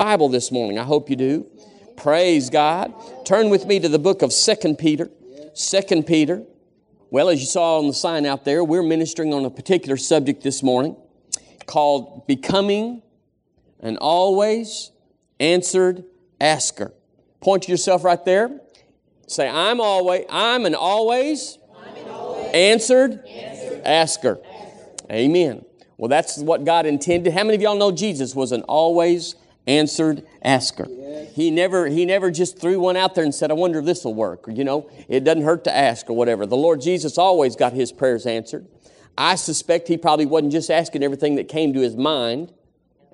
Bible this morning? I hope you do. Praise God. Turn with me to the book of Second Peter. Second Peter. Well, as you saw on the sign out there, we're ministering on a particular subject this morning called Becoming an Always Answered Asker. Point to yourself right there. Say, I'm always, I'm an always, I'm an always answered, answered asker. asker. Amen. Well, that's what God intended. How many of y'all know Jesus was an always answered asker? He never, he never just threw one out there and said, I wonder if this will work. Or, you know, it doesn't hurt to ask or whatever. The Lord Jesus always got his prayers answered. I suspect he probably wasn't just asking everything that came to his mind.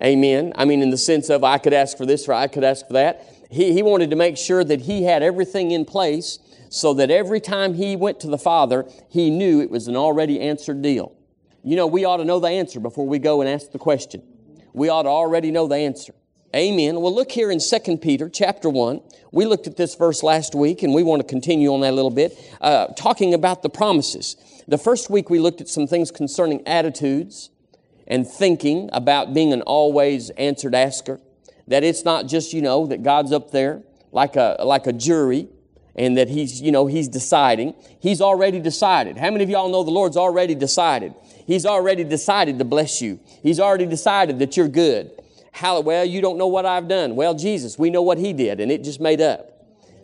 Amen. I mean, in the sense of I could ask for this or I could ask for that. He, he wanted to make sure that he had everything in place so that every time he went to the Father, he knew it was an already answered deal. You know, we ought to know the answer before we go and ask the question. We ought to already know the answer. Amen. Well, look here in 2 Peter chapter 1. We looked at this verse last week, and we want to continue on that a little bit, uh, talking about the promises. The first week we looked at some things concerning attitudes and thinking about being an always answered asker. That it's not just, you know, that God's up there like a, like a jury and that he's, you know, he's deciding. He's already decided. How many of y'all know the Lord's already decided? He's already decided to bless you. He's already decided that you're good. How, well, you don't know what I've done. Well, Jesus, we know what He did, and it just made up.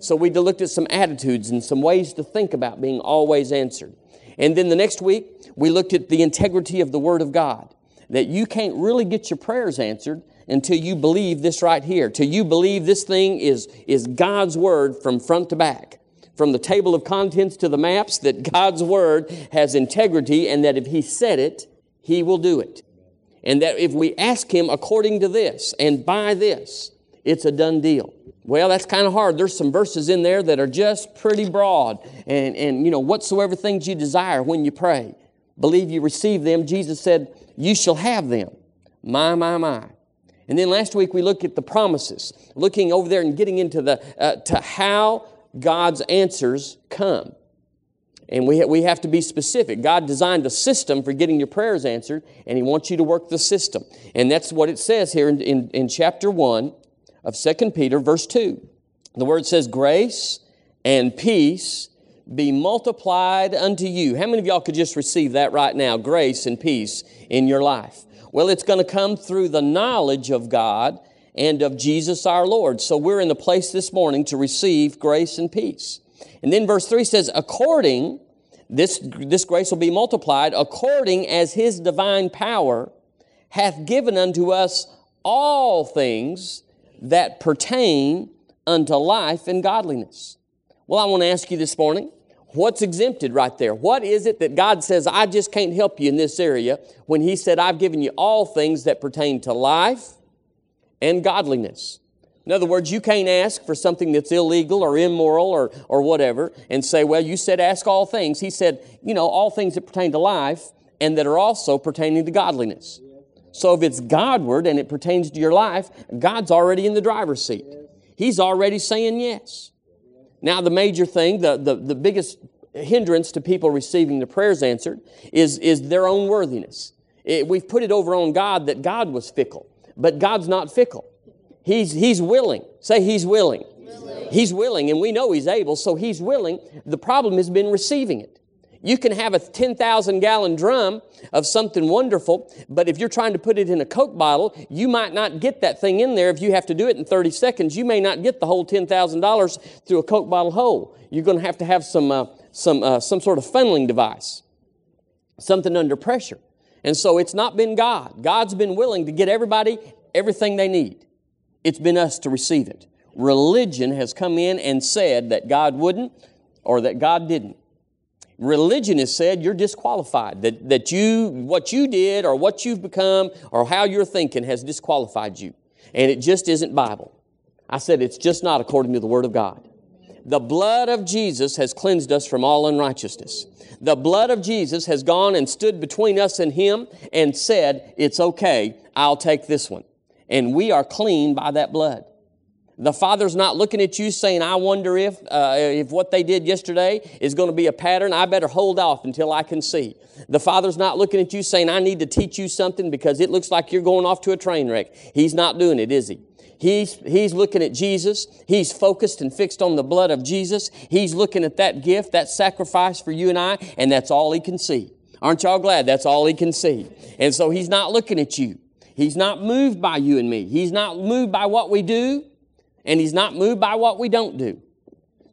So we looked at some attitudes and some ways to think about being always answered. And then the next week, we looked at the integrity of the Word of God. That you can't really get your prayers answered until you believe this right here, till you believe this thing is, is God's Word from front to back from the table of contents to the maps that God's Word has integrity and that if He said it, He will do it. And that if we ask Him according to this and by this, it's a done deal. Well, that's kind of hard. There's some verses in there that are just pretty broad. And, and, you know, whatsoever things you desire when you pray, believe you receive them. Jesus said, You shall have them. My, my, my. And then last week we looked at the promises, looking over there and getting into the, uh, to how God's answers come. And we, ha- we have to be specific. God designed a system for getting your prayers answered, and He wants you to work the system. And that's what it says here in, in, in chapter 1 of 2 Peter, verse 2. The word says, Grace and peace be multiplied unto you. How many of y'all could just receive that right now? Grace and peace in your life. Well, it's going to come through the knowledge of God and of Jesus our Lord. So we're in the place this morning to receive grace and peace. And then verse 3 says, according, this, this grace will be multiplied, according as his divine power hath given unto us all things that pertain unto life and godliness. Well, I want to ask you this morning, what's exempted right there? What is it that God says, I just can't help you in this area when He said, I've given you all things that pertain to life and godliness. In other words, you can't ask for something that's illegal or immoral or, or whatever and say, well, you said ask all things. He said, you know, all things that pertain to life and that are also pertaining to godliness. So if it's Godward and it pertains to your life, God's already in the driver's seat. He's already saying yes. Now, the major thing, the, the, the biggest hindrance to people receiving the prayers answered is, is their own worthiness. It, we've put it over on God that God was fickle. But God's not fickle. He's, he's willing. Say, He's willing. willing. He's willing, and we know He's able, so He's willing. The problem has been receiving it. You can have a 10,000 gallon drum of something wonderful, but if you're trying to put it in a Coke bottle, you might not get that thing in there. If you have to do it in 30 seconds, you may not get the whole $10,000 through a Coke bottle hole. You're going to have to have some, uh, some, uh, some sort of funneling device, something under pressure. And so it's not been God. God's been willing to get everybody everything they need. It's been us to receive it. Religion has come in and said that God wouldn't or that God didn't. Religion has said you're disqualified, that, that you, what you did or what you've become or how you're thinking has disqualified you. And it just isn't Bible. I said it's just not according to the Word of God. The blood of Jesus has cleansed us from all unrighteousness. The blood of Jesus has gone and stood between us and Him and said, It's okay, I'll take this one. And we are clean by that blood. The Father's not looking at you saying, I wonder if, uh, if what they did yesterday is going to be a pattern. I better hold off until I can see. The Father's not looking at you saying, I need to teach you something because it looks like you're going off to a train wreck. He's not doing it, is He? He's, he's looking at Jesus. He's focused and fixed on the blood of Jesus. He's looking at that gift, that sacrifice for you and I, and that's all he can see. Aren't y'all glad that's all he can see? And so he's not looking at you. He's not moved by you and me. He's not moved by what we do, and he's not moved by what we don't do.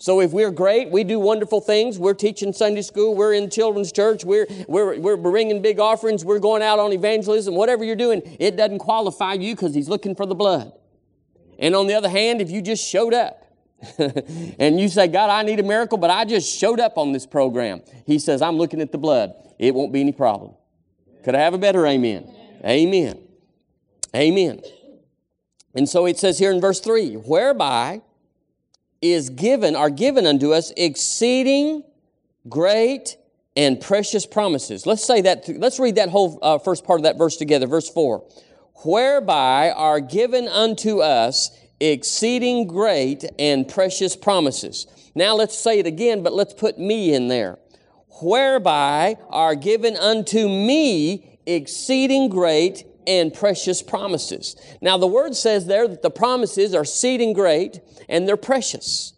So if we're great, we do wonderful things. We're teaching Sunday school. We're in children's church. We're, we're, we're bringing big offerings. We're going out on evangelism. Whatever you're doing, it doesn't qualify you because he's looking for the blood. And on the other hand, if you just showed up and you say, God, I need a miracle, but I just showed up on this program, he says, I'm looking at the blood. It won't be any problem. Could I have a better amen? Amen. Amen. And so it says here in verse 3 whereby is given, are given unto us exceeding great and precious promises. Let's say that, let's read that whole uh, first part of that verse together. Verse 4. Whereby are given unto us exceeding great and precious promises. Now let's say it again, but let's put me in there. Whereby are given unto me exceeding great and precious promises. Now, the word says there that the promises are exceeding great and they're precious.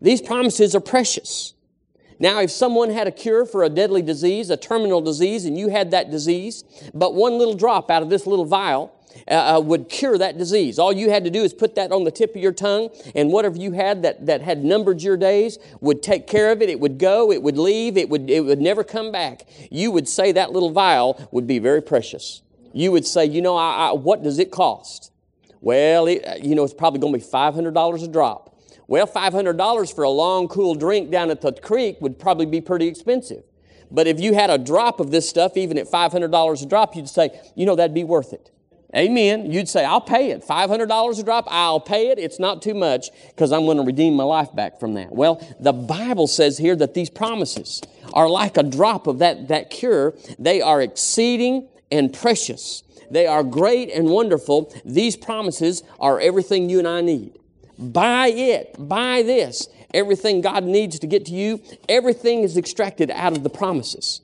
These promises are precious. Now, if someone had a cure for a deadly disease, a terminal disease, and you had that disease, but one little drop out of this little vial uh, uh, would cure that disease. All you had to do is put that on the tip of your tongue, and whatever you had that, that had numbered your days would take care of it. It would go, it would leave, it would, it would never come back. You would say that little vial would be very precious you would say, you know, I, I, what does it cost? Well, it, uh, you know, it's probably going to be $500 a drop. Well, $500 for a long, cool drink down at the creek would probably be pretty expensive. But if you had a drop of this stuff, even at $500 a drop, you'd say, you know, that'd be worth it. Amen. You'd say, I'll pay it. $500 a drop, I'll pay it. It's not too much because I'm going to redeem my life back from that. Well, the Bible says here that these promises are like a drop of that, that cure. They are exceeding and precious. They are great and wonderful. These promises are everything you and I need. Buy it. Buy this. Everything God needs to get to you, everything is extracted out of the promises.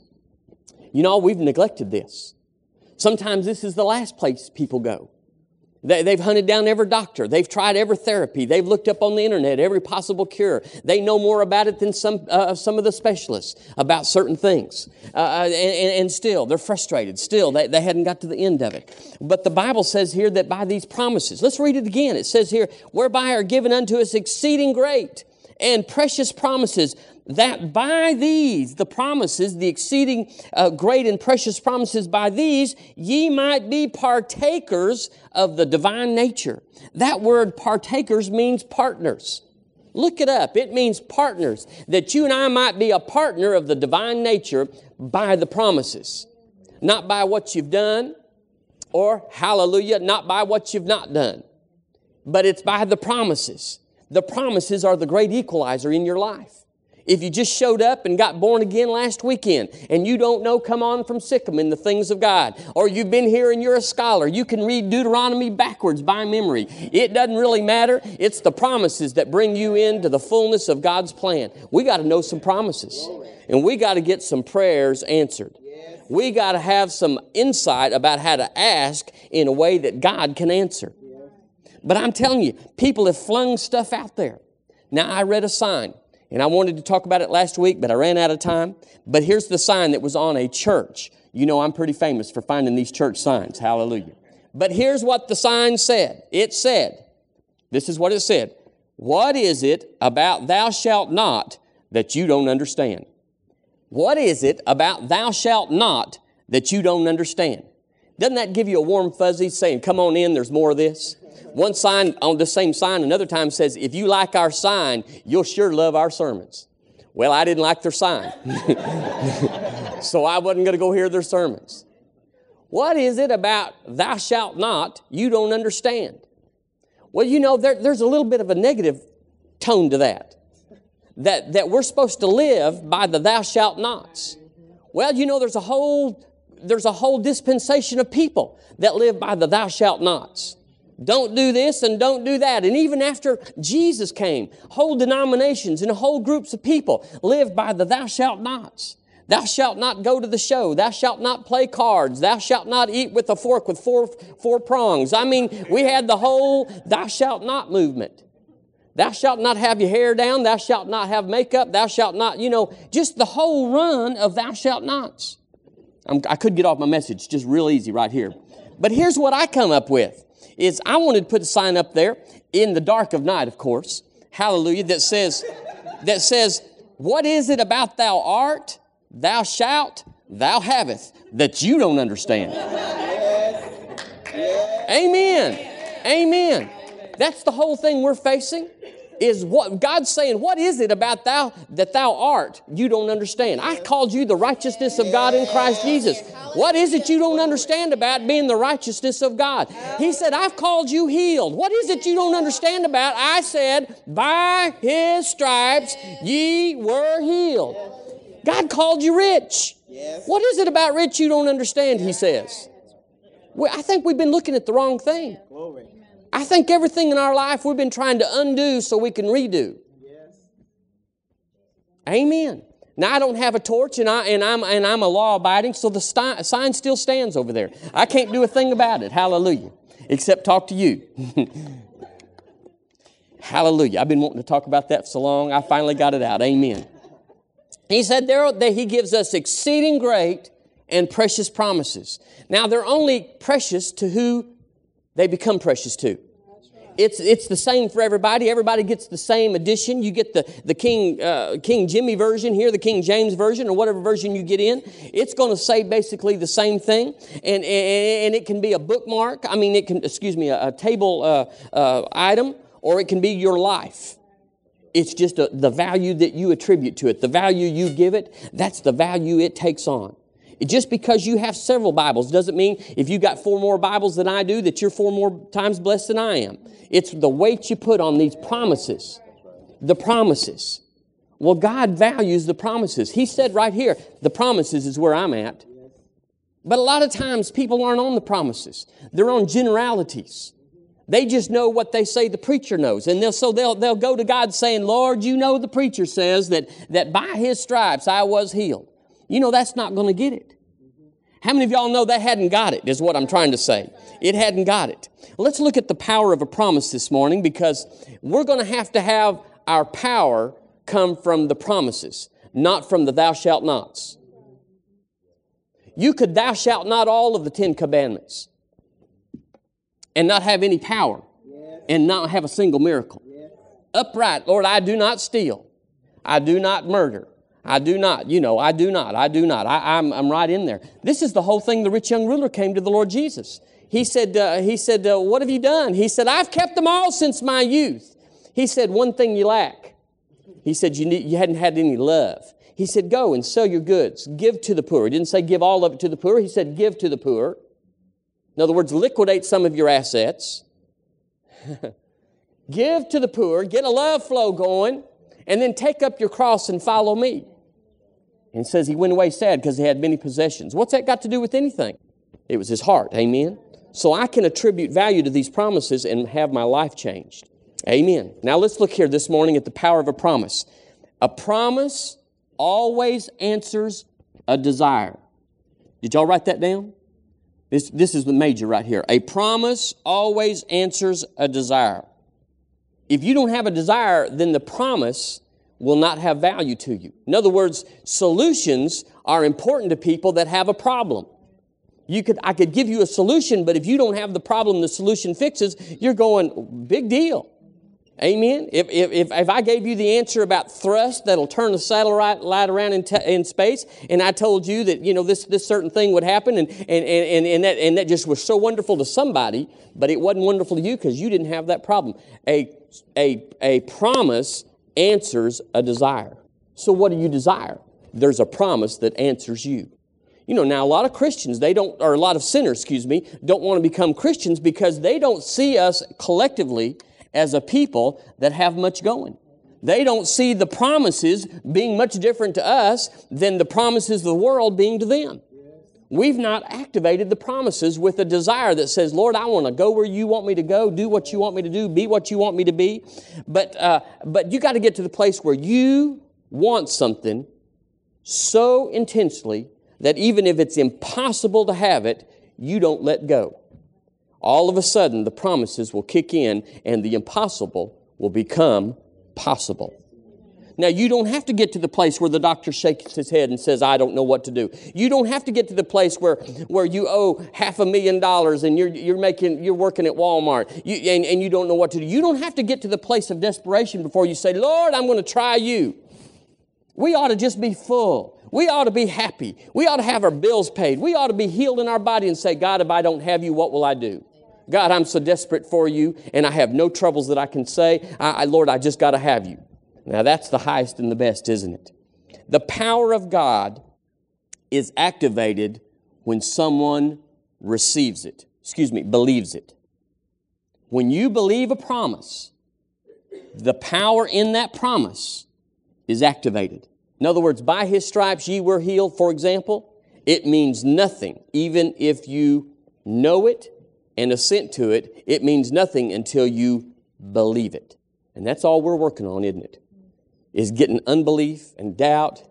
You know, we've neglected this. Sometimes this is the last place people go. They, have hunted down every doctor. They've tried every therapy. They've looked up on the internet every possible cure. They know more about it than some, uh, some of the specialists about certain things. Uh, uh and, and, still, they're frustrated. Still, they, they hadn't got to the end of it. But the Bible says here that by these promises, let's read it again. It says here, whereby are given unto us exceeding great and precious promises that by these, the promises, the exceeding uh, great and precious promises, by these ye might be partakers of the divine nature. That word partakers means partners. Look it up. It means partners. That you and I might be a partner of the divine nature by the promises. Not by what you've done, or hallelujah, not by what you've not done, but it's by the promises. The promises are the great equalizer in your life. If you just showed up and got born again last weekend and you don't know, come on from sic 'em in the things of God, or you've been here and you're a scholar, you can read Deuteronomy backwards by memory. It doesn't really matter. It's the promises that bring you into the fullness of God's plan. We got to know some promises and we got to get some prayers answered. We got to have some insight about how to ask in a way that God can answer. But I'm telling you, people have flung stuff out there. Now, I read a sign and I wanted to talk about it last week, but I ran out of time. But here's the sign that was on a church. You know, I'm pretty famous for finding these church signs. Hallelujah. But here's what the sign said it said, this is what it said What is it about thou shalt not that you don't understand? What is it about thou shalt not that you don't understand? Doesn't that give you a warm fuzzy saying, Come on in, there's more of this? One sign on the same sign, another time says, if you like our sign, you'll sure love our sermons. Well, I didn't like their sign. so I wasn't going to go hear their sermons. What is it about thou shalt not you don't understand? Well, you know, there, there's a little bit of a negative tone to that. That, that we're supposed to live by the thou shalt nots. Well, you know, there's a whole there's a whole dispensation of people that live by the thou shalt nots. Don't do this and don't do that. And even after Jesus came, whole denominations and whole groups of people lived by the thou shalt nots. Thou shalt not go to the show. Thou shalt not play cards. Thou shalt not eat with a fork with four, four prongs. I mean, we had the whole thou shalt not movement. Thou shalt not have your hair down. Thou shalt not have makeup. Thou shalt not, you know, just the whole run of thou shalt nots. I'm, i could get off my message just real easy right here. But here's what I come up with is I wanted to put a sign up there in the dark of night, of course. Hallelujah. That says, that says, what is it about thou art thou shalt, thou haveth, that you don't understand. Amen. Amen. That's the whole thing we're facing. Is what God's saying, what is it about thou that thou art you don't understand? I called you the righteousness of God in Christ Jesus. What is it you don't understand about being the righteousness of God? He said, I've called you healed. What is it you don't understand about? I said, by his stripes ye were healed. God called you rich. What is it about rich you don't understand, he says? Well, I think we've been looking at the wrong thing. Glory. I think everything in our life we've been trying to undo so we can redo. Amen. Now I don't have a torch and, I, and, I'm, and I'm a law abiding, so the sign still stands over there. I can't do a thing about it. Hallelujah. Except talk to you. Hallelujah. I've been wanting to talk about that for so long. I finally got it out. Amen. He said there that he gives us exceeding great and precious promises. Now they're only precious to who they become precious to. It's, it's the same for everybody. Everybody gets the same edition. You get the, the King, uh, King Jimmy version here, the King James version, or whatever version you get in. It's going to say basically the same thing. And, and, and, it can be a bookmark. I mean, it can, excuse me, a, a table uh, uh, item, or it can be your life. It's just a, the value that you attribute to it, the value you give it, that's the value it takes on. Just because you have several Bibles doesn't mean if you got four more Bibles than I do that you're four more times blessed than I am. It's the weight you put on these promises. The promises. Well, God values the promises. He said right here, the promises is where I'm at. But a lot of times people aren't on the promises. They're on generalities. They just know what they say the preacher knows. And they'll, so they'll, they'll go to God saying, Lord, you know the preacher says that, that by his stripes I was healed. You know that's not going to get it. How many of y'all know that hadn't got it, is what I'm trying to say? It hadn't got it. Let's look at the power of a promise this morning because we're going to have to have our power come from the promises, not from the thou shalt nots. You could thou shalt not all of the Ten Commandments and not have any power and not have a single miracle. Upright, Lord, I do not steal. I do not murder. I do not, you know, I do not, I do not. I, am I'm, I'm right in there. This is the whole thing the rich young ruler came to the Lord Jesus. He said, uh, he said uh, What have you done? He said, I've kept them all since my youth. He said, One thing you lack. He said, You, need, you hadn't had any love. He said, Go and sell your goods, give to the poor. He didn't say give all of it to the poor. He said, Give to the poor. In other words, liquidate some of your assets. Give to the poor, get a love flow going, and then take up your cross and follow me. And says he went away sad because he had many possessions. What's that got to do with anything? It was his heart. Amen. So I can attribute value to these promises and have my life changed. Amen. Now let's look here this morning at the power of a promise. A promise always answers a desire. Did y'all write that down? This, this is the major right here. A promise always answers a desire. If you don't have a desire, then the promise will not have value to you. In other words, solutions are important to people that have a problem. You could, I could give you a solution, but if you don't have the problem the solution fixes, you're going, big deal. Amen. If, if, if I gave you the answer about thrust that'll turn the satellite light around in, t- in space, and I told you that you know this, this certain thing would happen, and, and, and, and, that, and that just was so wonderful to somebody, but it wasn't wonderful to you because you didn't have that problem. A, a, a promise answers a desire. So what do you desire? There's a promise that answers you. You know, now a lot of Christians, they don't, or a lot of sinners, excuse me, don't want to become Christians because they don't see us collectively as a people that have much going. They don't see the promises being much different to us than the promises of the world being to them. We've not activated the promises with a desire that says, Lord, I want to go where you want me to go, do what you want me to do, be what you want me to be. But, uh, but you got to get to the place where you want something so intensely that even if it's impossible to have it, you don't let go. All of a sudden, the promises will kick in and the impossible will become possible. Now, you don't have to get to the place where the doctor shakes his head and says, I don't know what to do. You don't have to get to the place where, where you owe half a million dollars and you're, you're, making, you're working at Walmart you, and, and you don't know what to do. You don't have to get to the place of desperation before you say, Lord, I'm going to try you. We ought to just be full. We ought to be happy. We ought to have our bills paid. We ought to be healed in our body and say, God, if I don't have you, what will I do? God, I'm so desperate for you and I have no troubles that I can say. I, I Lord, I just got to have you. Now that's the highest and the best, isn't it? The power of God is activated when someone receives it. Excuse me, believes it. When you believe a promise, the power in that promise is activated. In other words, by his stripes ye were healed, for example, it means nothing, even if you know it and assent to it, it means nothing until you believe it. And that's all we're working on, isn't it? Is getting unbelief and doubt,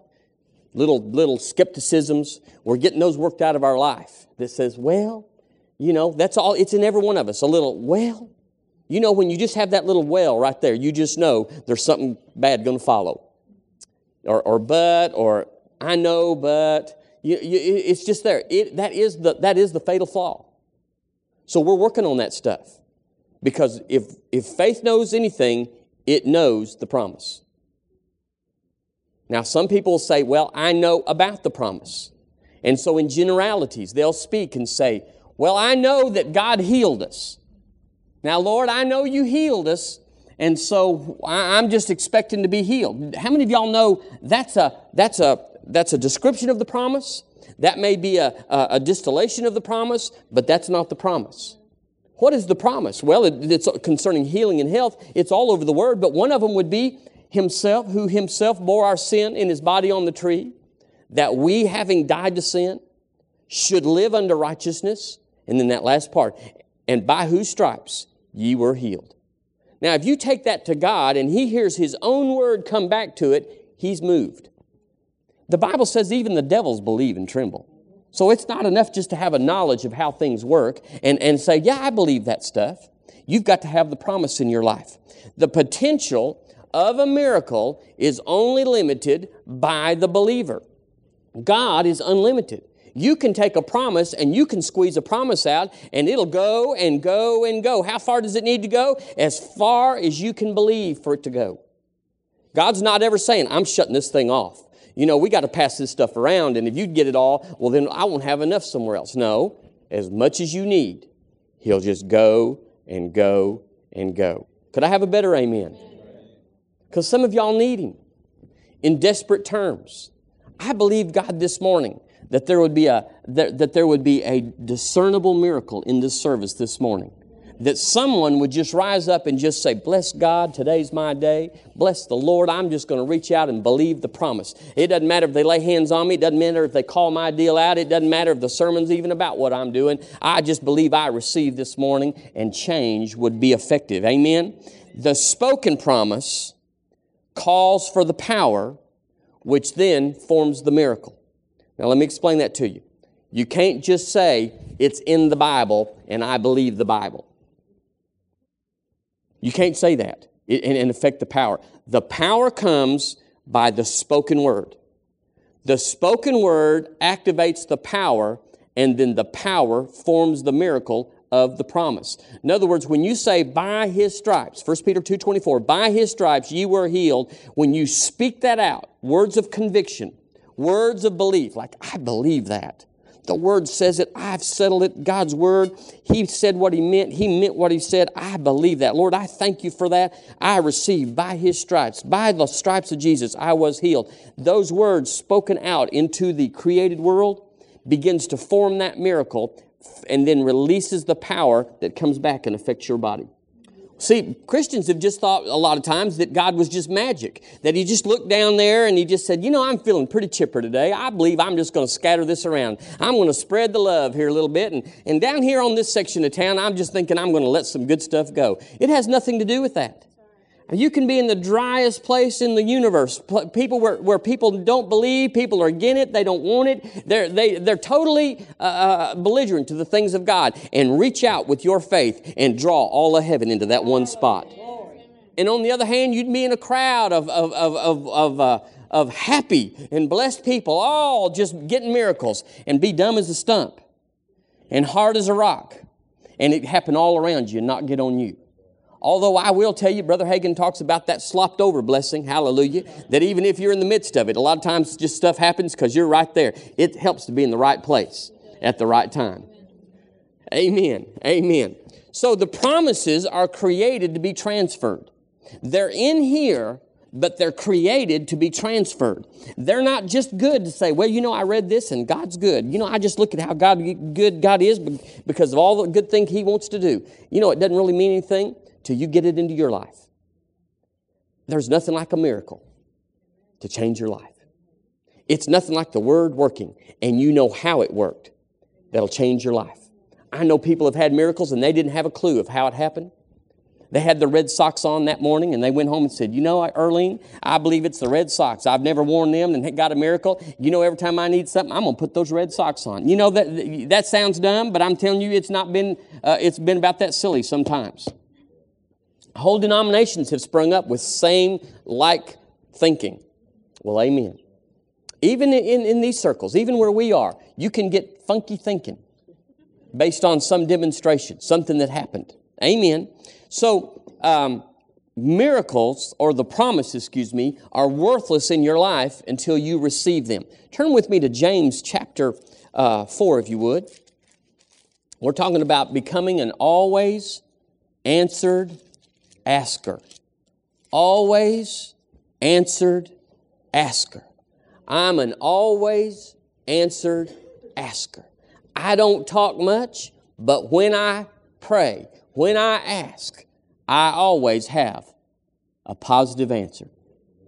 little, little skepticisms. We're getting those worked out of our life that says, well, you know, that's all, it's in every one of us. A little, well, you know, when you just have that little well right there, you just know there's something bad to follow. Or, or but, or I know, but, you, you, it's just there. It, that, is the, that is the fatal flaw. So we're working on that stuff. Because if, if faith knows anything, it knows the promise. Now, some people say, well, I know about the promise. And so, in generalities, they'll speak and say, well, I know that God healed us. Now, Lord, I know you healed us, and so I'm just expecting to be healed. How many of y'all know that's a, that's a, that's a description of the promise? That may be a, a, a distillation of the promise, but that's not the promise. What is the promise? Well, it, it's concerning healing and health. It's all over the word, but one of them would be himself, who himself bore our sin in his body on the tree, that we, having died to sin, should live under righteousness. And then that last part, and by whose stripes ye were healed. Now, if you take that to God and he hears his own word come back to it, he's moved. The Bible says even the devils believe and tremble. So it's not enough just to have a knowledge of how things work and, and say, yeah, I believe that stuff. You've got to have the promise in your life. The potential of a miracle is only limited by the believer. God is unlimited. You can take a promise and you can squeeze a promise out and it'll go and go and go. How far does it need to go? As far as you can believe for it to go. God's not ever saying, I'm shutting this thing off. You know, we got to pass this stuff around and if you get it all, well, then I won't have enough somewhere else. No, as much as you need, He'll just go and go and go. Could I have a better amen? Because some of y'all need Him in desperate terms. I believe God this morning that there would be a that, that there would be a discernible miracle in this service this morning that someone would just rise up and just say, Bless God, today's my day. Bless the Lord. I'm just going to reach out and believe the promise. It doesn't matter if they lay hands on me. It doesn't matter if they call my deal out. It doesn't matter if the sermon's even about what I'm doing. I just believe I received this morning and change would be effective. Amen. The spoken promise calls for the power, which then forms the miracle. Now, let me explain that to you. You can't just say, it's in the Bible and I believe the Bible. You can't say that and, affect the power. The power comes by the spoken word. The spoken word activates the power, and then the power forms the miracle of the promise. In other words, when you say by his stripes, 1 Peter 2:24, by his stripes ye were healed, when you speak that out, words of conviction, words of belief, like I believe that. The word says it, I've settled it, God's word. He said what he meant, he meant what he said. I believe that. Lord, I thank you for that. I received by his stripes, by the stripes of Jesus, I was healed. Those words spoken out into the created world begins to form that miracle and then releases the power that comes back and affects your body. See, Christians have just thought a lot of times that God was just magic, that He just looked down there and He just said, You know, I'm feeling pretty chipper today. I believe I'm just going to scatter this around. I'm going to spread the love here a little bit. And, and down here on this section of town, I'm just thinking I'm going to let some good stuff go. It has nothing to do with that. You can be in the driest place in the universe. People where, where people don't believe, people are against it, they don't want it. They're, they, they're totally uh, uh, belligerent to the things of God. And reach out with your faith and draw all of heaven into that one spot. And on the other hand, you'd be in a crowd of, of, of, of, of, uh, of happy and blessed people, all just getting miracles, and be dumb as a stump and hard as a rock. And it happen all around you and not get on you. Although I will tell you, Brother Hagin talks about that slopped over blessing, hallelujah, that even if you're in the midst of it, a lot of times just stuff happens because you're right there. It helps to be in the right place at the right time. Amen. Amen. So the promises are created to be transferred. They're in here, but they're created to be transferred. They're not just good to say, well, you know, I read this and God's good. You know, I just look at how God good God is because of all the good things He wants to do. You know, it doesn't really mean anything till you get it into your life. There's nothing like a miracle to change your life. It's nothing like the word working and you know how it worked that'll change your life. I know people have had miracles and they didn't have a clue of how it happened. They had the red socks on that morning and they went home and said, You know, Erlene, I believe it's the red socks. I've never worn them and got a miracle. You know, every time I need something, I'm going to put those red socks on. You know, that, that sounds dumb, but I'm telling you, it's not been, uh, it's been about that silly sometimes. Whole denominations have sprung up with same like thinking. Well, amen. Even in, in these circles, even where we are, you can get funky thinking based on some demonstration, something that happened. Amen. So, um, miracles, or the promises, excuse me, are worthless in your life until you receive them. Turn with me to James chapter uh, 4, if you would. We're talking about becoming an always answered asker. Always answered asker. I'm an always answered asker. I don't talk much, but when I pray, when I ask, I always have a positive answer.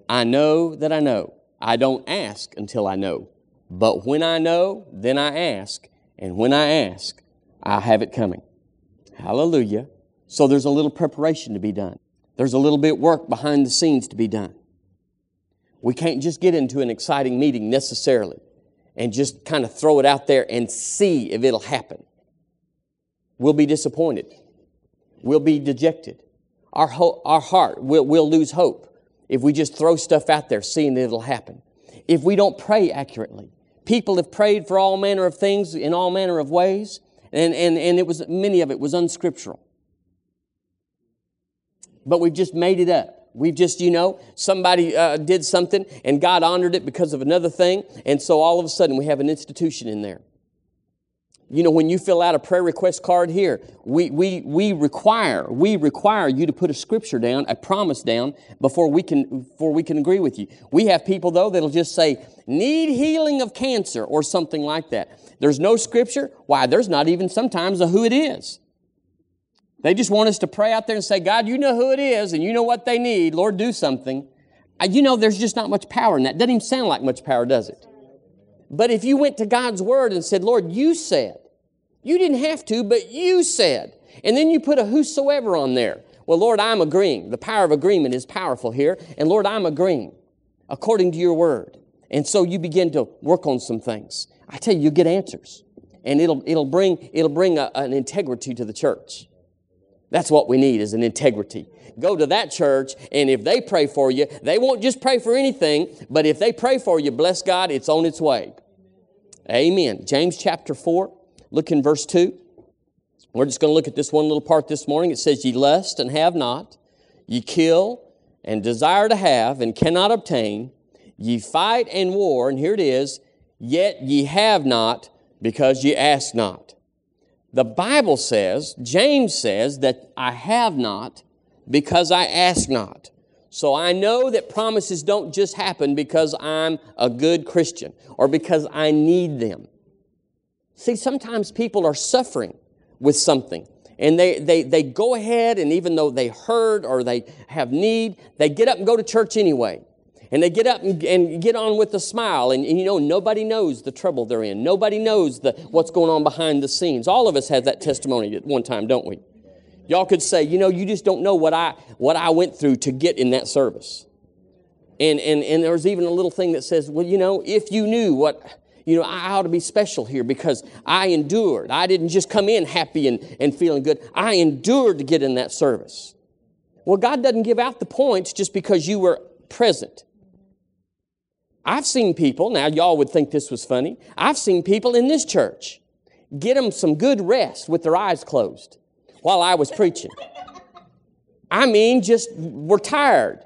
I know that I know. I don't ask until I know. But when I know, then I ask. And when I ask, I have it coming. Hallelujah. So there's a little preparation to be done. There's a little bit work behind the scenes to be done. We can't just get into an exciting meeting necessarily and just kind of throw it out there and see if it'll happen. We'll be disappointed. We'll be dejected. Our, ho- our heart will we'll lose hope if we just throw stuff out there seeing that it'll happen. If we don't pray accurately. People have prayed for all manner of things in all manner of ways, and, and, and it was many of it was unscriptural but we've just made it up. We've just, you know, somebody uh, did something and God honored it because of another thing. And so all of a sudden we have an institution in there. You know, when you fill out a prayer request card here, we, we, we require, we require you to put a scripture down, a promise down before we can, before we can agree with you. We have people though that'll just say, need healing of cancer or something like that. There's no scripture. Why? There's not even sometimes a who it is. They just want us to pray out there and say, God, you know who it is and you know what they need. Lord, do something. You know, there's just not much power in that. Doesn't even sound like much power, does it? But if you went to God's Word and said, Lord, you said, you didn't have to, but you said, and then you put a whosoever on there. Well, Lord, I'm agreeing. The power of agreement is powerful here. And Lord, I'm agreeing according to your word. And so you begin to work on some things. I tell you, you get answers. And it'll, it'll bring, it'll bring a, an integrity to the church. That's what we need is an integrity. Go to that church, and if they pray for you, they won't just pray for anything, but if they pray for you, bless God, it's on its way. Amen. James chapter 4, look in verse 2. We're just going to look at this one little part this morning. It says, Ye lust and have not, ye kill and desire to have and cannot obtain, ye fight and war, and here it is, yet ye have not because ye ask not. The Bible says, James says, that I have not because I ask not. So I know that promises don't just happen because I'm a good Christian or because I need them. See, sometimes people are suffering with something and they, they, they go ahead and even though they hurt or they have need, they get up and go to church anyway. And they get up and, and get on with a smile. And, and, you know, nobody knows the trouble they're in. Nobody knows the, what's going on behind the scenes. All of us have that testimony at one time, don't we? Y'all could say, you know, you just don't know what I what I went through to get in that service. And and and there's even a little thing that says, well, you know, if you knew what you know, I ought to be special here because I endured. I didn't just come in happy and, and feeling good. I endured to get in that service. Well, God doesn't give out the points just because you were present. I've seen people, now y'all would think this was funny, I've seen people in this church get them some good rest with their eyes closed while I was preaching. I mean, just were tired.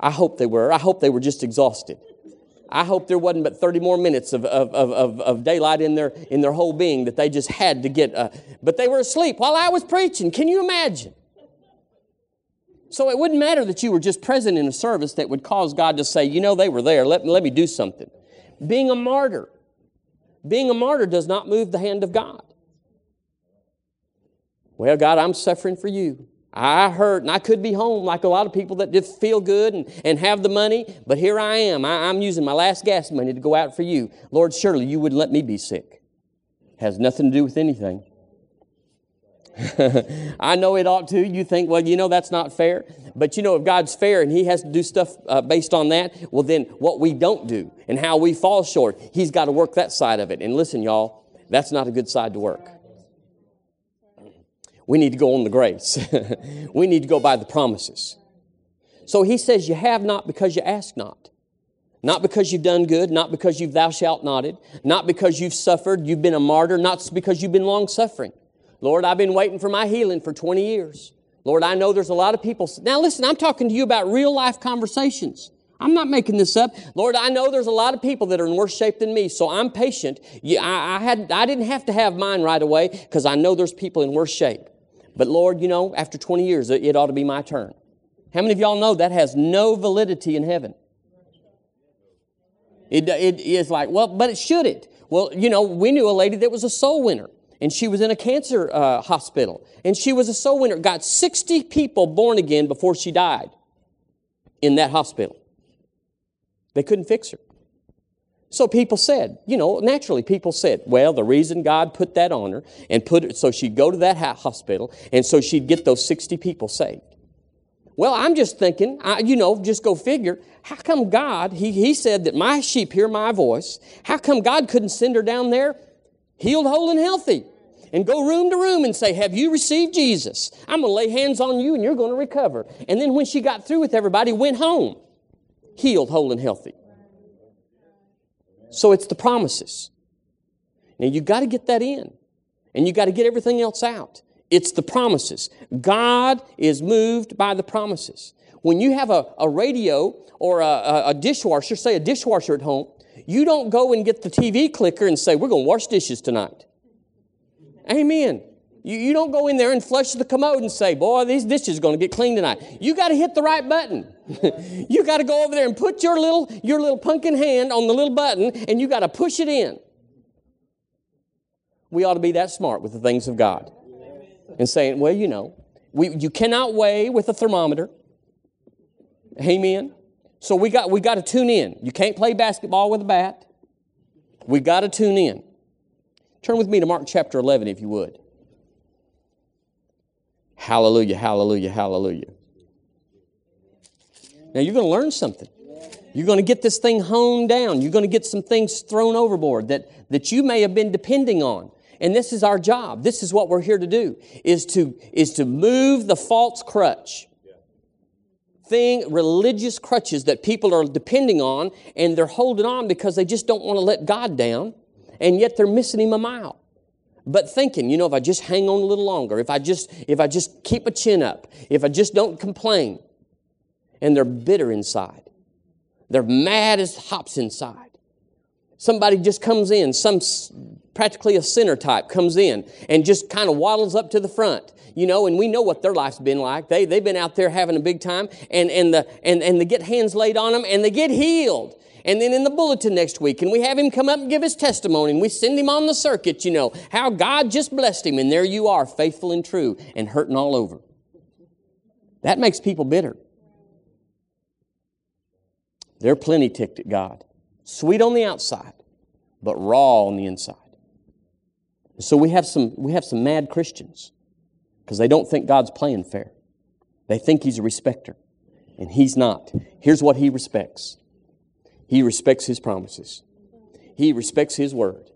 I hope they were. I hope they were just exhausted. I hope there wasn't but 30 more minutes of, of, of, of, daylight in their, in their whole being that they just had to get. Uh, but they were asleep while I was preaching. Can you imagine? So it wouldn't matter that you were just present in a service that would cause God to say, you know, they were there. Let, let me do something. Being a martyr. Being a martyr does not move the hand of God. Well, God, I'm suffering for you. I hurt and I could be home like a lot of people that just feel good and, and have the money, but here I am. I, I'm using my last gas money to go out for you. Lord, surely you wouldn't let me be sick. Has nothing to do with anything. I know it ought to. You think, well, you know, that's not fair. But you know, if God's fair and He has to do stuff uh, based on that, well, then what we don't do and how we fall short, He's got to work that side of it. And listen, y'all, that's not a good side to work. We need to go on the grace. we need to go by the promises. So he says, You have not because you ask not. Not because you've done good, not because you've thou shalt noted, not because you've suffered, you've been a martyr, not because you've been long suffering. Lord, I've been waiting for my healing for 20 years. Lord, I know there's a lot of people. Now listen, I'm talking to you about real life conversations. I'm not making this up. Lord, I know there's a lot of people that are in worse shape than me, so I'm patient. I, I, had, I didn't have to have mine right away because I know there's people in worse shape. But Lord, you know, after 20 years, it ought to be my turn. How many of y'all know that has no validity in heaven? It, it is like, well, but it should it. Well, you know, we knew a lady that was a soul winner, and she was in a cancer uh, hospital, and she was a soul winner. Got 60 people born again before she died in that hospital. They couldn't fix her. So people said, you know, naturally people said, well, the reason God put that on her and put it so she'd go to that hospital and so she'd get those 60 people saved. Well, I'm just thinking, I, you know, just go figure. How come God, he, he said that my sheep hear my voice. How come God couldn't send her down there healed, whole, and healthy? And go room to room and say, Have you received Jesus? I'm going to lay hands on you and you're going to recover. And then when she got through with everybody, went home healed, whole, and healthy. So it's the promises. Now you got to get that in, and you got to get everything else out. It's the promises. God is moved by the promises. When you have a, a radio or a, a, dishwasher, say a dishwasher at home, you don't go and get the TV clicker and say, We're going to wash dishes tonight. Amen. You, you don't go in there and flush the commode and say, Boy, these dishes are going to get clean tonight. You got to hit the right button. you got to go over there and put your little, your little pumpkin hand on the little button and you got to push it in. We ought to be that smart with the things of God. And saying, well, you know, we, you cannot weigh with a thermometer. Amen. So we got, we got to tune in. You can't play basketball with a bat. We got to tune in. Turn with me to Mark chapter 11, if you would. Hallelujah, hallelujah, hallelujah. Now you're going to learn something. You're going to get this thing honed down. You're going to get some things thrown overboard that, that you may have been depending on. And this is our job. This is what we're here to do, is to, is to move the false crutch. Thing, religious crutches that people are depending on, and they're holding on because they just don't want to let God down, and yet they're missing Him a mile but thinking you know if i just hang on a little longer if i just if i just keep a chin up if i just don't complain and they're bitter inside. They're mad as hops inside. Somebody just comes in, some practically a sinner type comes in and just kind of waddles up to the front, you know, and we know what their life's been like. They, they've been out there having a big time and, and, the, and, and they get hands laid on them and they get healed. And then in the bulletin next week, and we have him come up and give his testimony, and we send him on the circuit, you know, how God just blessed him, and there you are, faithful and true, and hurting all over. That makes people bitter. They're plenty ticked at God. Sweet on the outside, but raw on the inside. So we have some, we have some mad Christians. because they don't think God's playing fair. They think He's a respecter, and He's not. Here's what He respects He respects His promises, He respects His word.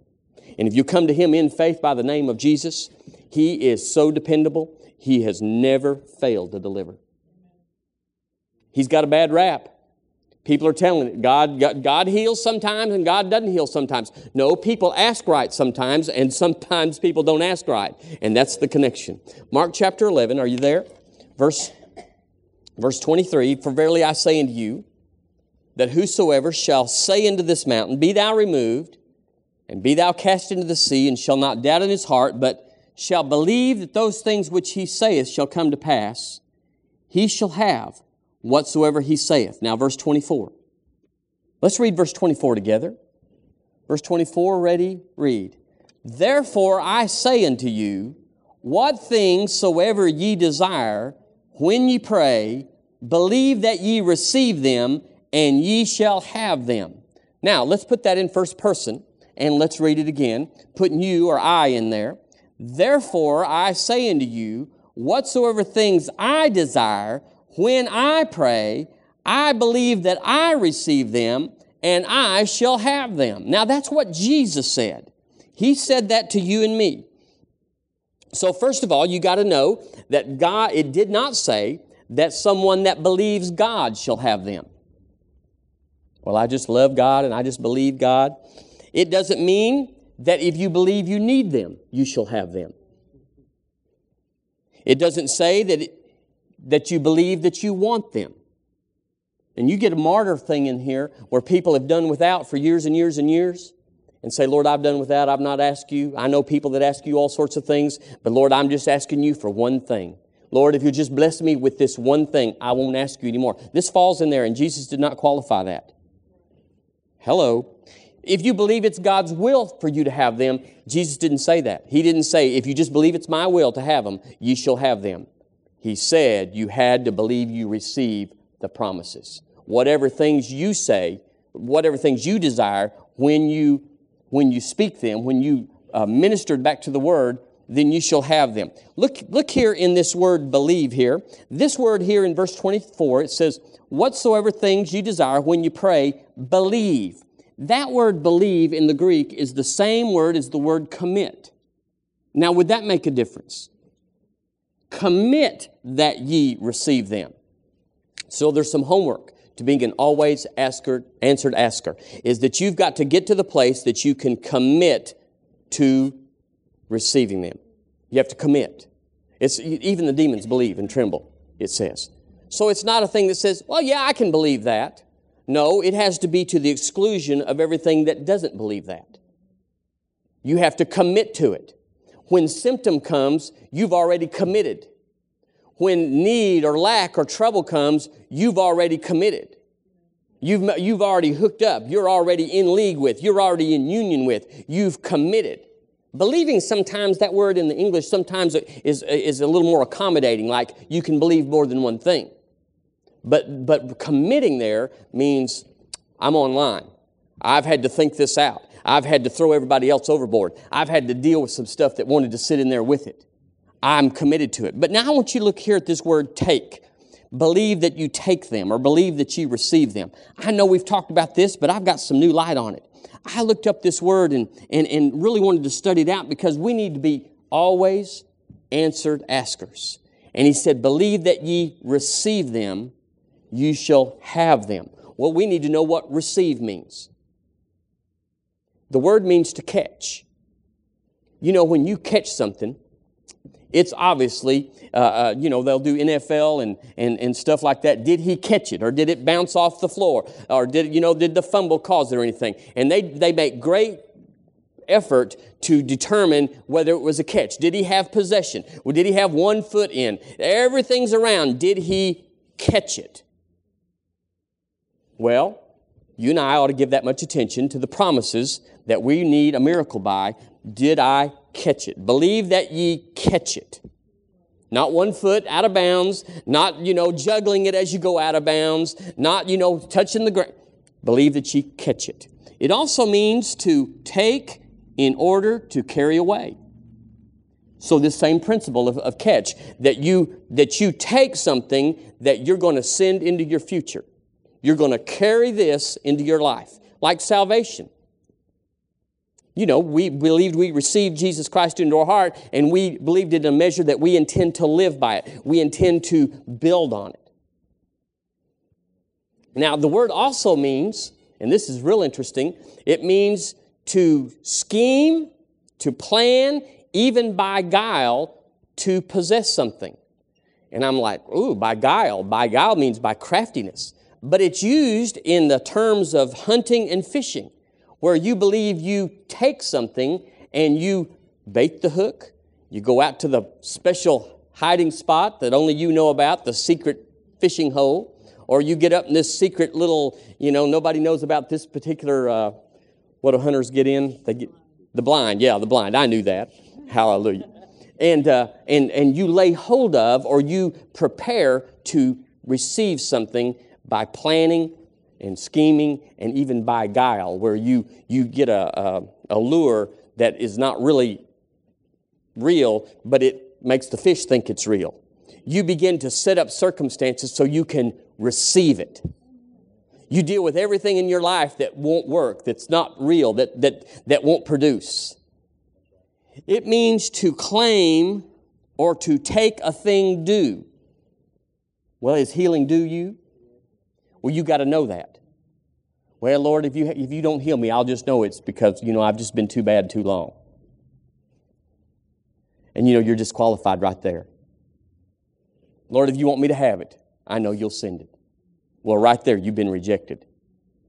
And if you come to Him in faith by the name of Jesus, He is so dependable, He has never failed to deliver. He's got a bad rap. People are telling it. God, God, God heals sometimes and God doesn't heal sometimes. No, people ask right sometimes and sometimes people don't ask right. And that's the connection. Mark chapter 11, are you there? Verse, verse 23 For verily I say unto you, that whosoever shall say unto this mountain, Be thou removed, and be thou cast into the sea, and shall not doubt in his heart, but shall believe that those things which he saith shall come to pass, he shall have whatsoever he saith. Now, verse 24. Let's read verse 24 together. Verse 24, ready? Read. Therefore I say unto you, what things soever ye desire, when ye pray, believe that ye receive them, and ye shall have them. Now, let's put that in first person, and let's read it again, putting you or I in there. Therefore I say unto you, whatsoever things I desire, when I pray, I believe that I receive them and I shall have them. Now that's what Jesus said. He said that to you and me. So first of all, you got to know that God, it did not say that someone that believes God shall have them. Well, I just love God and I just believe God. It doesn't mean that if you believe you need them, you shall have them. It doesn't say that it, that you believe that you want them. And you get a martyr thing in here where people have done without for years and years and years and say, Lord, I've done without, I've not asked you. I know people that ask you all sorts of things, but Lord, I'm just asking you for one thing. Lord, if you just bless me with this one thing, I won't ask you anymore. This falls in there, and Jesus did not qualify that. Hello. If you believe it's God's will for you to have them, Jesus didn't say that. He didn't say, if you just believe it's my will to have them, you shall have them. He said you had to believe you receive the promises. Whatever things you say, whatever things you desire, when you, when you speak them, when you uh, ministered back to the word, then you shall have them. Look, look here in this word believe here. This word here in verse 24, it says, Whatsoever things you desire when you pray, believe. That word believe in the Greek is the same word as the word commit. Now, would that make a difference? commit that ye receive them. So there's some homework to being an always asker, answered asker, is that you've got to get to the place that you can commit to receiving them. You have to commit. It's, even the demons believe and tremble, it says. So it's not a thing that says, well, yeah, I can believe that. No, it has to be to the exclusion of everything that doesn't believe that. You have to commit to it. When symptom comes, you've already committed. When need or lack or trouble comes, you've already committed. You've, you've already hooked up. You're already in league with. You're already in union with. You've committed. Believing sometimes, that word in the English sometimes is, is a little more accommodating, like you can believe more than one thing. But, but committing there means I'm online. I've had to think this out. I've had to throw everybody else overboard. I've had to deal with some stuff that wanted to sit in there with it. I'm committed to it. But now I want you to look here at this word take. Believe that you take them or believe that you receive them. I know we've talked about this, but I've got some new light on it. I looked up this word and, and, and really wanted to study it out because we need to be always answered askers. And he said, Believe that ye receive them, you shall have them. Well, we need to know what receive means. The word means to catch. You know, when you catch something, it's obviously, uh, uh, you know, they'll do NFL and, and, and stuff like that. Did he catch it or did it bounce off the floor? Or did, you know, did the fumble cause it or anything? And they, they make great effort to determine whether it was a catch. Did he have possession? Or did he have one foot in? Everything's around. Did he catch it? Well, you and I ought to give that much attention to the promises that we need a miracle by. Did I catch it? Believe that ye catch it. Not one foot out of bounds, not, you know, juggling it as you go out of bounds, not, you know, touching the ground. Believe that ye catch it. It also means to take in order to carry away. So this same principle of, of catch, that you, that you take something that you're going to send into your future. You're going to carry this into your life, like salvation. You know, we believed we received Jesus Christ into our heart, and we believed it in a measure that we intend to live by it. We intend to build on it. Now, the word also means, and this is real interesting, it means to scheme, to plan, even by guile, to possess something. And I'm like, ooh, by guile. By guile means by craftiness. But it's used in the terms of hunting and fishing, where you believe you take something and you bait the hook, you go out to the special hiding spot that only you know about, the secret fishing hole, or you get up in this secret little, you know, nobody knows about this particular, uh, what do hunters get in? They get the blind, yeah, the blind. I knew that. Hallelujah. And, uh, and, and you lay hold of or you prepare to receive something by planning and scheming and even by guile, where you, you get a, a, a lure that is not really real, but it makes the fish think it's real. You begin to set up circumstances so you can receive it. You deal with everything in your life that won't work, that's not real, that, that, that won't produce. It means to claim or to take a thing due. Well, is healing due you? Well, you got to know that. Well, Lord, if you, if you don't heal me, I'll just know it's because, you know, I've just been too bad too long. And, you know, you're disqualified right there. Lord, if you want me to have it, I know you'll send it. Well, right there, you've been rejected.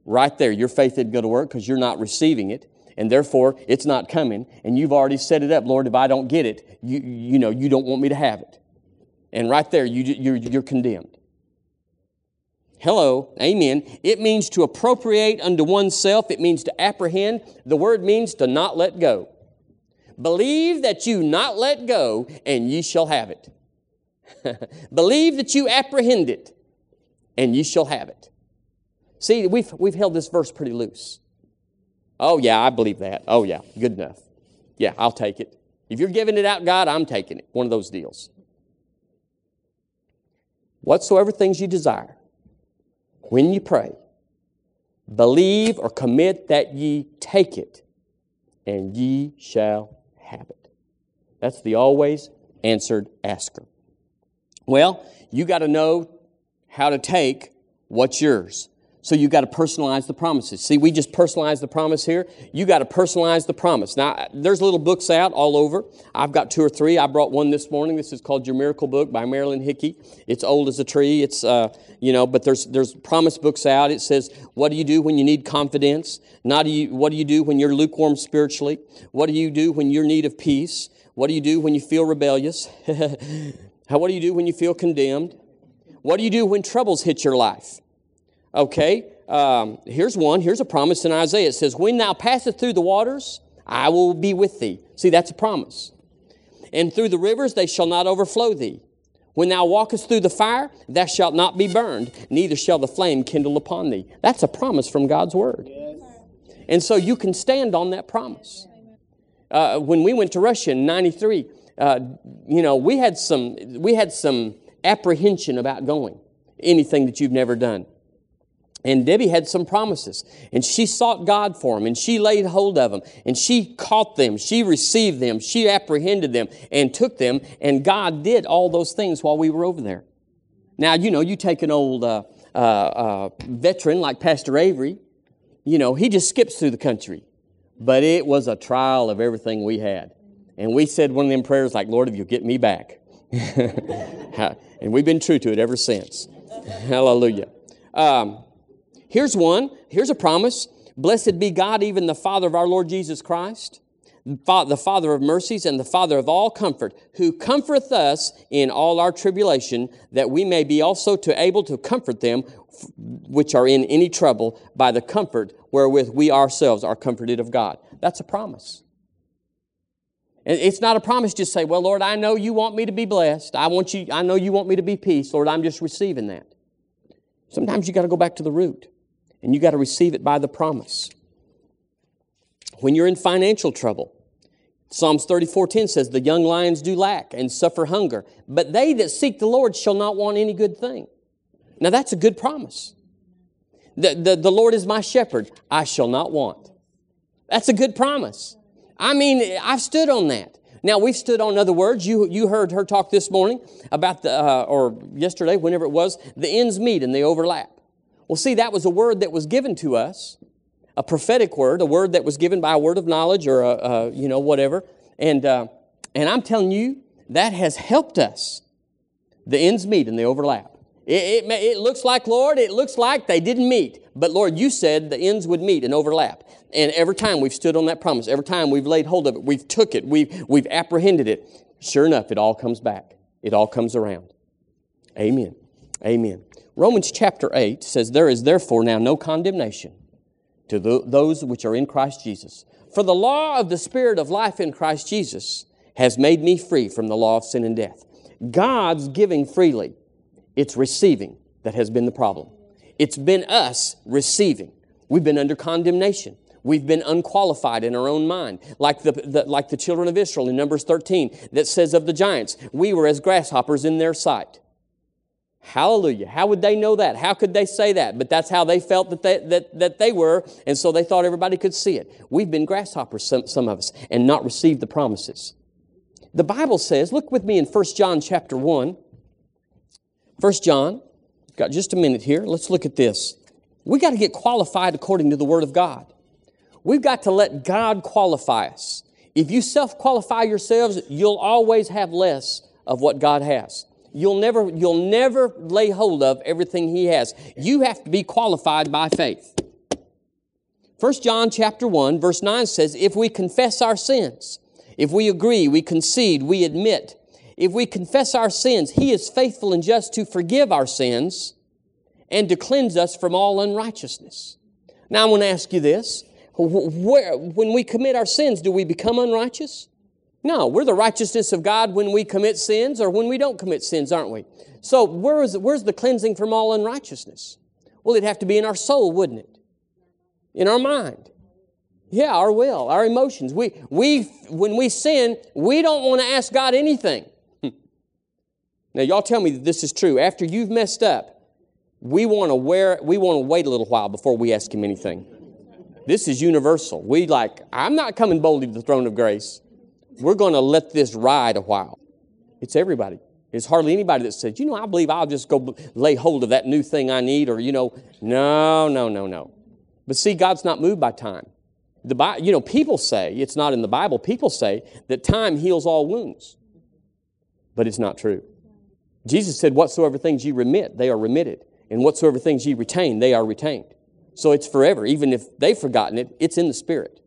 Right there, your faith isn't going to work because you're not receiving it and therefore it's not coming. And you've already set it up, Lord. If I don't get it, you, you know, you don't want me to have it. And right there, you, you're, you're condemned. Hello, amen. It means to appropriate unto oneself, it means to apprehend. The word means to not let go. Believe that you not let go, and ye shall have it. Believe that you apprehend it, and ye shall have it. See, we've, we've held this verse pretty loose. Oh, yeah, I believe that. Oh, yeah, good enough. Yeah, I'll take it. If you're giving it out, God, I'm taking it. One of those deals. Whatsoever things you desire, when you pray, believe or commit that ye take it, and ye shall have it. That's the always answered asker. Well, you got to know how to take what's yours. So you got to personalize the promises. See, we just personalize the promise here. You got to personalize the promise. Now, there's little books out all over. I've got two or three. I brought one this morning. This is called Your Miracle Book by Marilyn Hickey. It's old as a tree. It's, uh, you know, but there's, there's promise books out. It says, what do you do when you need confidence? Not do you, what do you do when you're lukewarm spiritually? What do you do when you're in need of peace? What do you do when you feel rebellious? How, what do you do when you feel condemned? What do you do when troubles hit your life? Okay, um, here's one. Here's a promise in Isaiah. It says, When thou passest through the waters, I will be with thee. See, that's a promise. And through the rivers, they shall not overflow thee. When thou walkest through the fire, thou shalt not be burned, neither shall the flame kindle upon thee. That's a promise from God's word. And so you can stand on that promise. Uh, when we went to Russia in 93, uh, you know, we had some, we had some apprehension about going. Anything that you've never done. And Debbie had some promises, and she sought God for them, and she laid hold of them, and she caught them, she received them, she apprehended them, and took them, and God did all those things while we were over there. Now, you know, you take an old uh, uh, uh, veteran like Pastor Avery, you know, he just skips through the country. But it was a trial of everything we had. And we said one of them prayers like, Lord, if you'll get me back. and we've been true to it ever since. Hallelujah. Um, Here's one. Here's a promise. Blessed be God, even the Father of our Lord Jesus Christ, the Father of mercies and the Father of all comfort, who comforteth us in all our tribulation, that we may be also to able to comfort them which are in any trouble by the comfort wherewith we ourselves are comforted of God. That's a promise. It's not a promise just say, well, Lord, I know you want me to be blessed. I want you, I know you want me to be peace. Lord, I'm just receiving that. Sometimes you got to go back to the root and you got to receive it by the promise. When you're in financial trouble, Psalms 34:10 says, "The young lions do lack and suffer hunger, but they that seek the Lord shall not want any good thing." Now that's a good promise. The, the, the Lord is my shepherd, I shall not want. That's a good promise. I mean, I've stood on that. Now we've stood on other words. You you heard her talk this morning about the uh, or yesterday, whenever it was, the ends meet and they overlap. Well, see, that was a word that was given to us a prophetic word, a word that was given by a word of knowledge or a, a you know whatever. And uh, and I'm telling you, that has helped us. The ends meet and they overlap. It, it, it, looks like, Lord, it looks like they didn't meet. But Lord, you said the ends would meet and overlap. And every time we've stood on that promise, every time we've laid hold of it, we've took it, we've, we've apprehended it. Sure enough, it all comes back. It all comes around. Amen. Amen. Romans chapter 8 says, There is therefore now no condemnation to the, those which are in Christ Jesus. For the law of the Spirit of life in Christ Jesus has made me free from the law of sin and death. God's giving freely, it's receiving that has been the problem. It's been us receiving. We've been under condemnation. We've been unqualified in our own mind, like the, the, like the children of Israel in Numbers 13 that says of the giants, we were as grasshoppers in their sight. Hallelujah. How would they know that? How could they say that? But that's how they felt that they, that, that they were, and so they thought everybody could see it. We've been grasshoppers, some, some of us, and not received the promises. The Bible says, look with me in 1 John chapter 1. 1 John, got just a minute here. Let's look at this. We got to get qualified according to the Word of God. We've got to let God qualify us. If you self qualify yourselves, you'll always have less of what God has. You'll never, you'll never lay hold of everything he has. You have to be qualified by faith. 1 John chapter 1 verse 9 says, if we confess our sins, if we agree, we concede, we admit, if we confess our sins, he is faithful and just to forgive our sins and to cleanse us from all unrighteousness. Now I want to ask you this. Where, when we commit our sins, do we become unrighteous? No, we're the righteousness of God when we commit sins or when we don't commit sins, aren't we? So where is, where's the cleansing from all unrighteousness? Well, it'd have to be in our soul, wouldn't it? In our mind. Yeah, our will, our emotions. We, we, when we sin, we don't want to ask God anything. Hmm. now, y'all tell me that this is true. After you've messed up, we want to wear, we want to wait a little while before we ask Him anything. This is universal. We like, I'm not coming boldly to the throne of grace we're going to let this ride a while. It's everybody. It's hardly anybody that says, you know, I believe I'll just go lay hold of that new thing I need, or, you know, no, no, no, no. But see, God's not moved by time. The, you know, people say, it's not in the Bible, people say that time heals all wounds. But it's not true. Jesus said, whatsoever things ye remit, they are remitted. And whatsoever things ye retain, they are retained. So it's forever. Even if they've forgotten it, it's in the Spirit.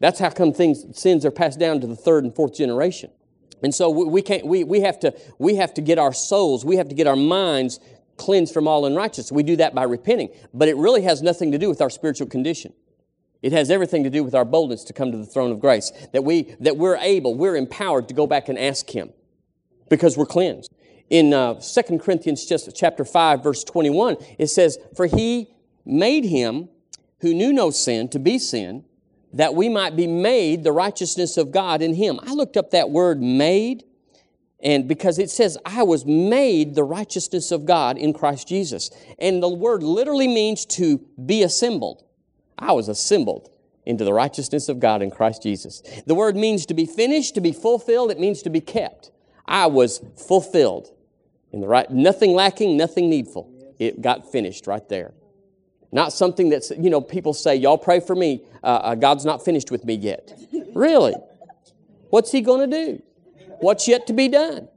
That's how come things, sins are passed down to the third and fourth generation. And so we can't, we, we have to, we have to get our souls, we have to get our minds cleansed from all unrighteousness. We do that by repenting. But it really has nothing to do with our spiritual condition. It has everything to do with our boldness to come to the throne of grace. That we, that we're able, we're empowered to go back and ask Him because we're cleansed. In uh, 2 Corinthians just chapter 5, verse 21, it says, For He made Him who knew no sin to be sin that we might be made the righteousness of God in him. I looked up that word made, and because it says, I was made the righteousness of God in Christ Jesus. And the word literally means to be assembled. I was assembled into the righteousness of God in Christ Jesus. The word means to be finished, to be fulfilled. It means to be kept. I was fulfilled in the right, nothing lacking, nothing needful. It got finished right there. Not something that's, you know, people say, y'all pray for me. Uh, uh, God's not finished with me yet. really? What's He going to do? What's yet to be done?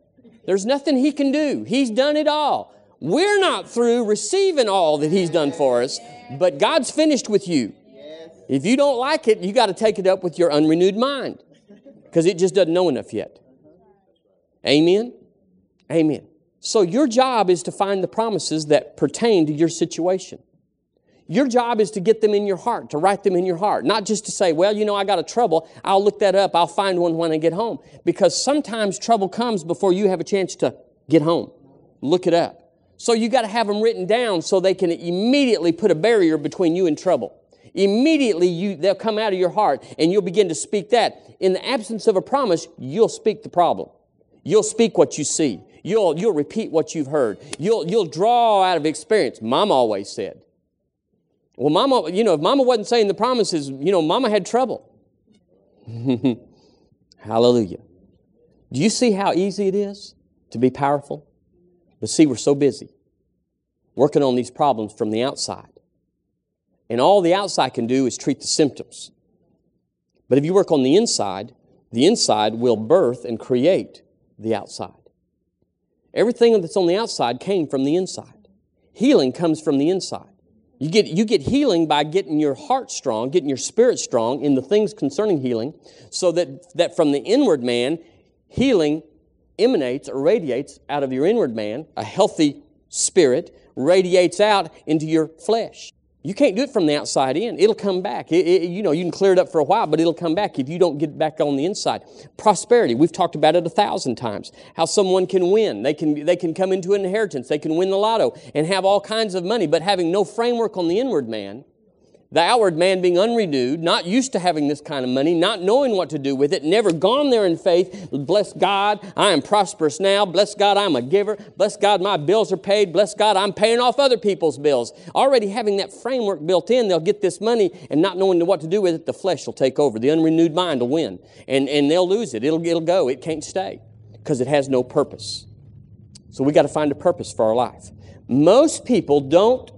There's nothing He can do. He's done it all. We're not through receiving all that He's done for us, but God's finished with you. If you don't like it, you got to take it up with your unrenewed mind because it just doesn't know enough yet. Amen? Amen. So your job is to find the promises that pertain to your situation. Your job is to get them in your heart, to write them in your heart. Not just to say, well, you know, I got a trouble. I'll look that up. I'll find one when I get home. Because sometimes trouble comes before you have a chance to get home. Look it up. So you got to have them written down so they can immediately put a barrier between you and trouble. Immediately you, they'll come out of your heart and you'll begin to speak that. In the absence of a promise, you'll speak the problem. You'll speak what you see. You'll, you'll repeat what you've heard. You'll, you'll draw out of experience. Mom always said. Well, mama, you know, if mama wasn't saying the promises, you know, mama had trouble. Hallelujah. Do you see how easy it is to be powerful? But see, we're so busy working on these problems from the outside. And all the outside can do is treat the symptoms. But if you work on the inside, the inside will birth and create the outside. Everything that's on the outside came from the inside. Healing comes from the inside. You get, you get healing by getting your heart strong, getting your spirit strong in the things concerning healing, so that, that from the inward man, healing emanates or radiates out of your inward man, a healthy spirit radiates out into your flesh. You can't do it from the outside in. It'll come back. It, it, you know, you can clear it up for a while, but it'll come back if you don't get back on the inside. Prosperity, we've talked about it a thousand times. How someone can win. They can, they can come into an inheritance. They can win the lotto and have all kinds of money, but having no framework on the inward man, the outward man being unrenewed, not used to having this kind of money, not knowing what to do with it, never gone there in faith. Bless God, I am prosperous now. Bless God, I'm a giver. Bless God, my bills are paid. Bless God, I'm paying off other people's bills. Already having that framework built in, they'll get this money and not knowing what to do with it, the flesh will take over. The unrenewed mind will win. And, and they'll lose it. It'll, it'll go. It can't stay because it has no purpose. So we got to find a purpose for our life. Most people don't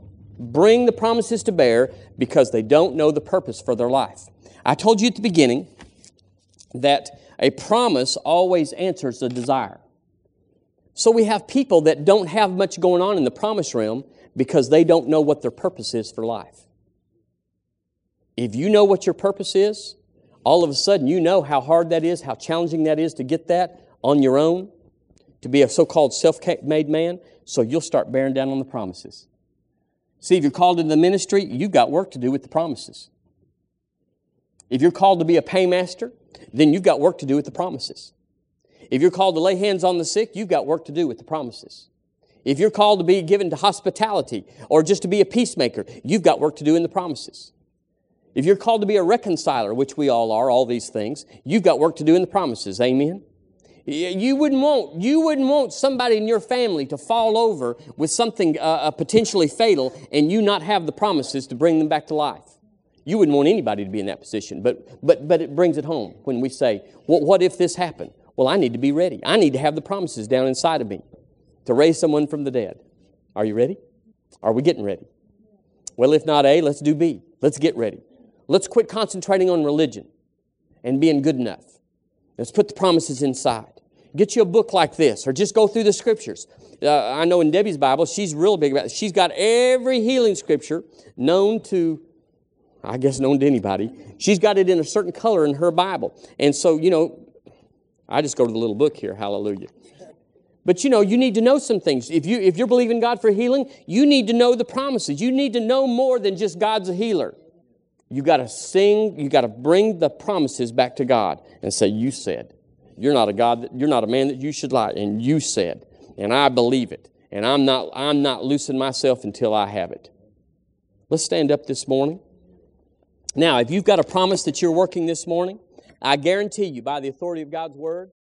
bring the promises to bear because they don't know the purpose for their life. I told you at the beginning that a promise always answers a desire. So we have people that don't have much going on in the promise realm because they don't know what their purpose is for life. If you know what your purpose is, all of a sudden you know how hard that is, how challenging that is to get that on your own, to be a so called self made man, so you'll start bearing down on the promises. See, if you're called into the ministry, you've got work to do with the promises. If you're called to be a paymaster, then you've got work to do with the promises. If you're called to lay hands on the sick, you've got work to do with the promises. If you're called to be given to hospitality or just to be a peacemaker, you've got work to do in the promises. If you're called to be a reconciler, which we all are, all these things, you've got work to do in the promises. Amen? You wouldn't want, you wouldn't want somebody in your family to fall over with something uh, uh, potentially fatal and you not have the promises to bring them back to life. You wouldn't want anybody to be in that position, but, but, but it brings it home when we say, well, what if this happened? Well, I need to be ready. I need to have the promises down inside of me to raise someone from the dead. Are you ready? Are we getting ready? Well, if not A, let's do B. Let's get ready. Let's quit concentrating on religion and being good enough. Let's put the promises inside. Get you a book like this, or just go through the scriptures. Uh, I know in Debbie's Bible, she's real big about it. She's got every healing scripture known to, I guess, known to anybody. She's got it in a certain color in her Bible. And so, you know, I just go to the little book here, hallelujah. But you know, you need to know some things. If, you, if you're believing God for healing, you need to know the promises. You need to know more than just God's a healer. You got to sing, you got to bring the promises back to God and say, You said. You're not a God, that, you're not a man that you should lie. And you said. And I believe it. And I'm not, I'm not loosing myself until I have it. Let's stand up this morning. Now, if you've got a promise that you're working this morning, I guarantee you, by the authority of God's word,